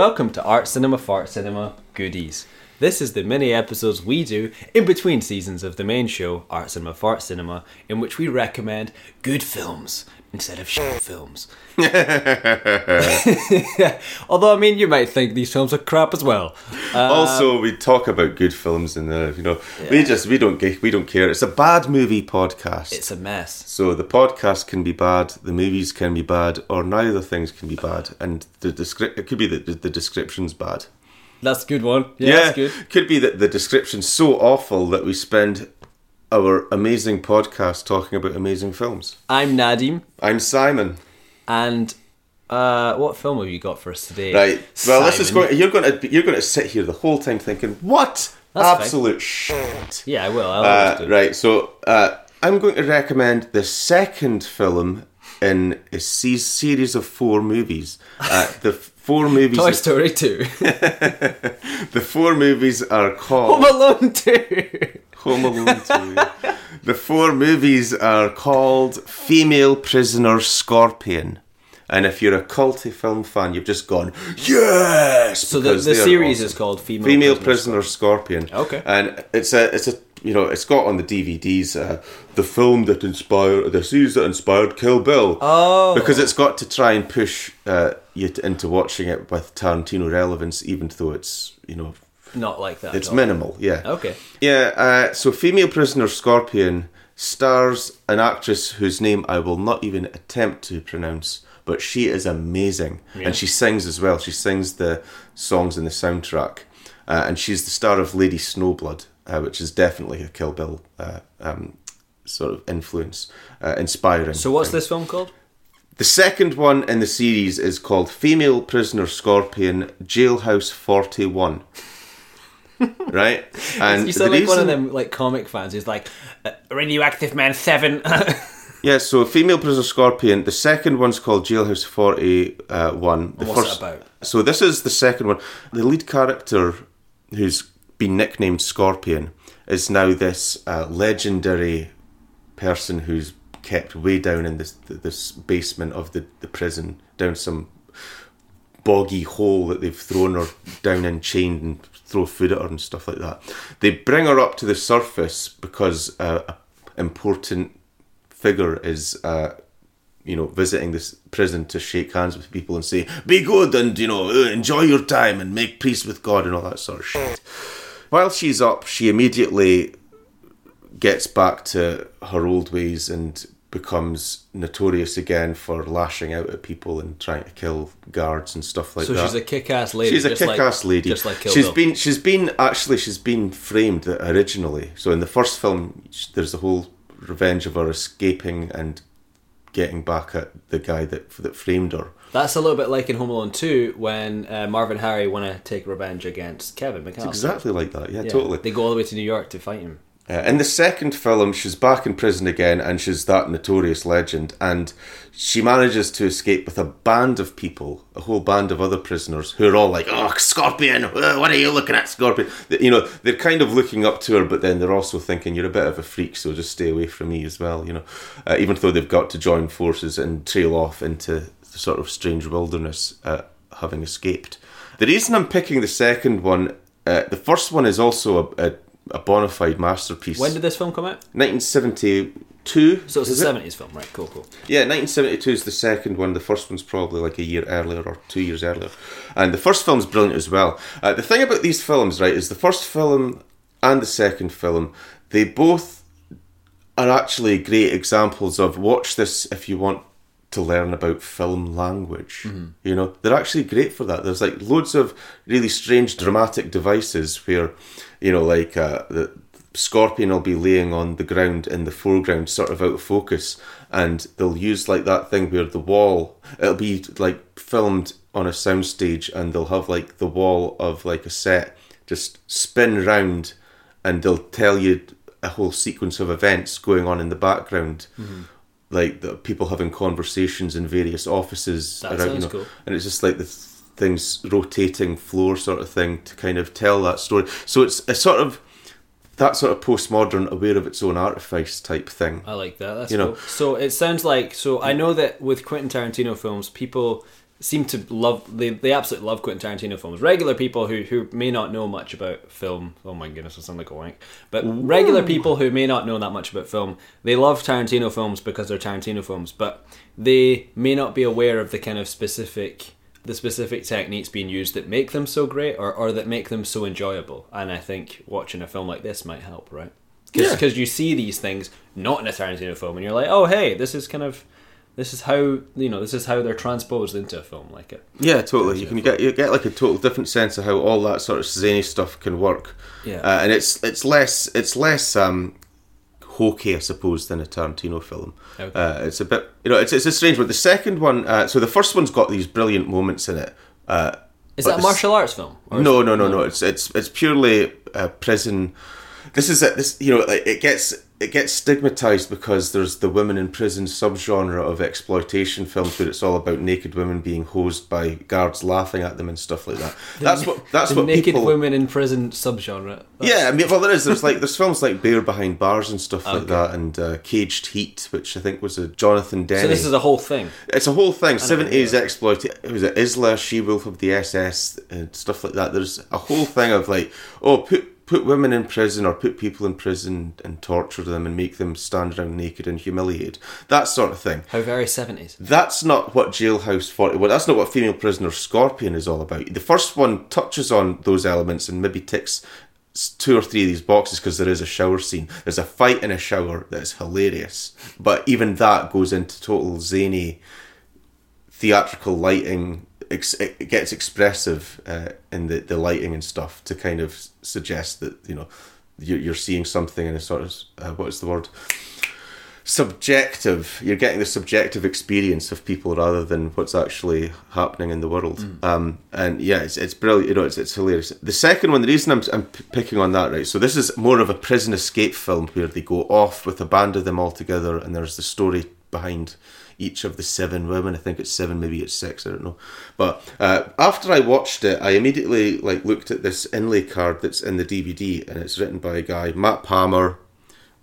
welcome to Art Cinema Fart Cinema Goodies. This is the mini episodes we do in between seasons of the main show, Art Cinema Fart Cinema, in which we recommend good films instead of shit films. Although, I mean, you might think these films are crap as well. Uh, also, we talk about good films and uh, you know we just we don't we don't care. It's a bad movie podcast. it's a mess. so the podcast can be bad, the movies can be bad, or neither things can be bad, and the descri- it could be that the, the description's bad. That's a good one. Yeah, that's good. could be that the description's so awful that we spend our amazing podcast talking about amazing films. I'm Nadim, I'm Simon. and uh, what film have you got for us today? Right. Well, this is Simon? going. You're going to. You're going to sit here the whole time thinking, "What That's fine. absolute shit." Yeah, I will. I'll Uh, right. So uh, I'm going to recommend the second film in a series of four movies. Uh, the four movies. Toy Story 2. the four movies are called Home Alone 2. Home Alone 2. the four movies are called Female Prisoner Scorpion. And if you're a culty film fan, you've just gone, yes! So the, the series awesome. is called Female, Female Prisoner. Prisoner Scorpion. Okay. And it's a, it's a, you know, it's got on the DVDs uh, the film that inspired, the series that inspired Kill Bill. Oh. Because it's got to try and push uh, you t- into watching it with Tarantino relevance, even though it's, you know, Not like that. it's minimal. Yeah. Okay. Yeah, uh, so Female Prisoner Scorpion stars an actress whose name I will not even attempt to pronounce, but she is amazing. And she sings as well. She sings the songs in the soundtrack. Uh, and she's the star of Lady Snowblood, uh, which is definitely a Kill Bill uh, um, sort of influence, uh, inspiring. So what's this film called? The second one in the series is called Female Prisoner Scorpion Jailhouse 41. right? And You sound like one of them like comic fans who's like, uh, Radioactive Man 7. Yeah, so Female Prisoner Scorpion. The second one's called Jailhouse 41. The what's it about? So this is the second one. The lead character, who's been nicknamed Scorpion, is now this uh, legendary person who's kept way down in this this basement of the, the prison, down some boggy hole that they've thrown her down and chained and throw food at her and stuff like that. They bring her up to the surface because uh, a important figure is uh, you know visiting this prison to shake hands with people and say be good and you know enjoy your time and make peace with God and all that sort of shit. While she's up, she immediately gets back to her old ways and becomes notorious again for lashing out at people and trying to kill guards and stuff like so that. So she's a kick-ass lady. She's a kick-ass lady. Just like Kill she's Bill. been she's been actually she's been framed originally. So in the first film, there's the whole revenge of her escaping and getting back at the guy that that framed her. That's a little bit like in Home Alone 2 when uh, Marv and Harry want to take revenge against Kevin McAllister. Exactly like that. Yeah, Yeah, totally. They go all the way to New York to fight him. Uh, in the second film, she's back in prison again, and she's that notorious legend. And she manages to escape with a band of people, a whole band of other prisoners, who are all like, "Oh, Scorpion! uh, What are you looking at, Scorpion?" You know, they're kind of looking up to her, but then they're also thinking, "You're a bit of a freak, so just stay away from me as well." You know, uh, even though they've got to join forces and trail off into the sort of strange wilderness, uh, having escaped. The reason I'm picking the second one, uh, the first one is also a, a a bona fide masterpiece. When did this film come out? 1972. So it's a it? 70s film, right? Cool, cool. Yeah, 1972 is the second one. The first one's probably like a year earlier or two years earlier. And the first film's brilliant as well. Uh, the thing about these films, right, is the first film and the second film, they both are actually great examples of watch this if you want to learn about film language. You know, they're actually great for that. There's like loads of really strange dramatic devices where, you know, like uh, the scorpion will be laying on the ground in the foreground, sort of out of focus, and they'll use like that thing where the wall it'll be like filmed on a soundstage, and they'll have like the wall of like a set just spin round, and they'll tell you a whole sequence of events going on in the background. Like the people having conversations in various offices That around, you sounds know, cool. and it's just like the things rotating floor sort of thing to kind of tell that story. So it's a sort of that sort of postmodern, aware of its own artifice type thing. I like that. That's You know- cool. So it sounds like so I know that with Quentin Tarantino films, people seem to love they, they absolutely love Quentin Tarantino films. Regular people who, who may not know much about film. Oh my goodness, I sound like a wank. But regular people who may not know that much about film, they love Tarantino films because they're Tarantino films, but they may not be aware of the kind of specific the specific techniques being used that make them so great or, or that make them so enjoyable. And I think watching a film like this might help, right? Because Yeah. you see these things not in a Tarantino film and you're like, oh hey, this is kind of this is how you know this is how they're transposed into a film like it. Yeah, totally. You can get you get like a total different sense of how all that sort of zany stuff can work. Yeah. uh, and it's it's less it's less um, hokey, I suppose, than a Tarantino film. Okay. Uh, it's a bit you know it's it's a strange one. The second one, uh, so the first one's got these brilliant moments in it. Uh, Is that a martial arts film? Is no, no, no, no. It's it's it's purely uh, prison. This is a, this you know it gets it gets stigmatized because there's the women in prison subgenre of exploitation films where it's all about naked women being hosed by guards laughing at them and stuff like that. That's what that's the what naked people. women in prison subgenre. That's- Yeah, I mean, well, there is. There's like there's films like Bare Behind Bars and stuff like that, and uh, Caged Heat, which I think was a Jonathan Demme. So this is a whole thing. It's a whole thing. Seventies exploit. It was it Ilsa, She Wolf of the SS, and stuff like that. There's a whole thing of like, oh, put put women in prison or put people in prison and torture them and make them stand around naked and humiliated. That sort of thing. How very seventies. That's not what Jailhouse 41, that's not what Female Prisoner Scorpion is all about. The first one touches on those elements and maybe ticks two or three of these boxes because there is a shower scene. There's a fight in a shower that's hilarious, but even that goes into total zany theatrical lighting. Ex- it gets expressive uh, in the, the lighting and stuff to kind of suggest that, you know, you're, you're seeing something in a sort of, uh, what is the word? subjective. You're getting the subjective experience of people rather than what's actually happening in the world. Um, and yeah it's, it's brilliant. You know it's, it's hilarious. The second one the reason I'm, I'm picking on that right so this is more of a prison escape film where they go off with a band of them all together and there's the story behind each of the seven women i think it's seven maybe it's six i don't know but uh, after i watched it i immediately like looked at this inlay card that's in the dvd and it's written by a guy matt palmer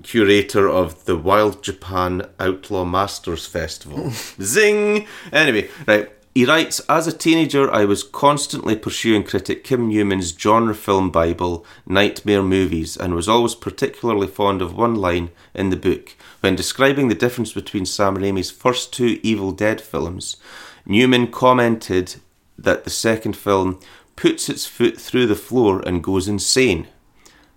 curator of the Wild Japan Outlaw Masters Festival. Zing! Anyway, right. He writes, as a teenager, I was constantly pursuing critic Kim Newman's genre film Bible, Nightmare Movies, and was always particularly fond of one line in the book. When describing the difference between Sam Raimi's first two Evil Dead films, Newman commented that the second film puts its foot through the floor and goes insane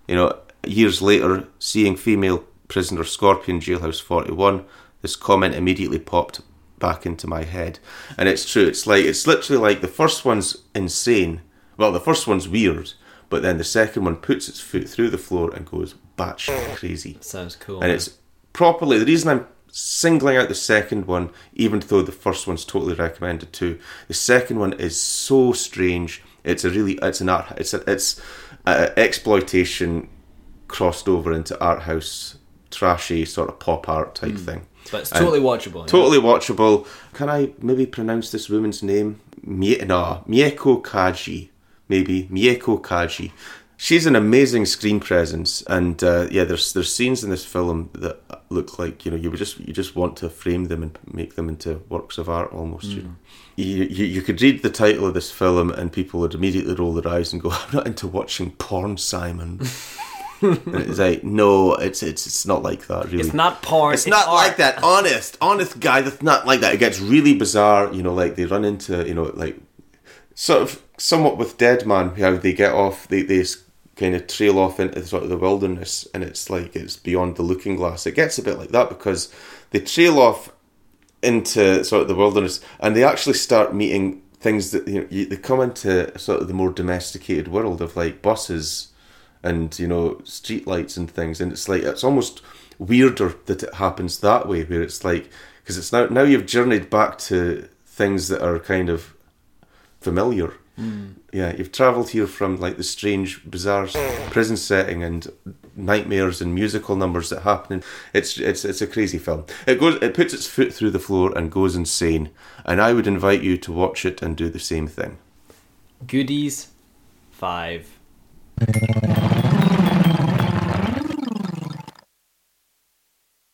you know, years later, seeing female prisoner Scorpion Jailhouse 41, this comment immediately popped back into my head. And it's true, it's like, it's literally like the first one's insane. Well, the first one's weird, but then the second one puts its foot through the floor and goes batshit crazy. Sounds cool. And it's properly, the reason I'm singling out the second one, even though the first one's totally recommended too, the second one is so strange. It's a really, it's an art, it's a, it's uh, exploitation crossed over into art house, trashy sort of pop art type thing. But it's totally watchable. yeah? Totally watchable. Can I maybe pronounce this woman's name? Mie- no, Mieko Kaji. Maybe Mieko Kaji. She's an amazing screen presence, and uh, yeah, there's there's scenes in this film that look like you know you would just you just want to frame them and make them into works of art almost. You know, you, you you could read the title of this film and people would immediately roll their eyes and go, "I'm not into watching porn, Simon." and it's like, no, it's it's it's not like that. Really, It's not porn. it's, not art. like that. Honest, honest guy. That's not like that. It gets really bizarre. You know, like they run into you know like sort of somewhat with Dead Man, how they get off. They they kind of trail off into sort of the wilderness, and it's like it's beyond the looking glass. It gets a bit like that because they trail off into sort of the wilderness, and they actually start meeting things that you know you, they come into sort of the more domesticated world of like buses and you know streetlights and things, and it's like it's almost weirder that it happens that way, where it's like because it's now now you've journeyed back to things that are kind of familiar. Mm. Yeah, you've travelled here from like the strange, bizarre prison setting and nightmares and musical numbers that happen. It's it's it's a crazy film. It goes, it puts its foot through the floor and goes insane. And I would invite you to watch it and do the same thing. Goodies, five.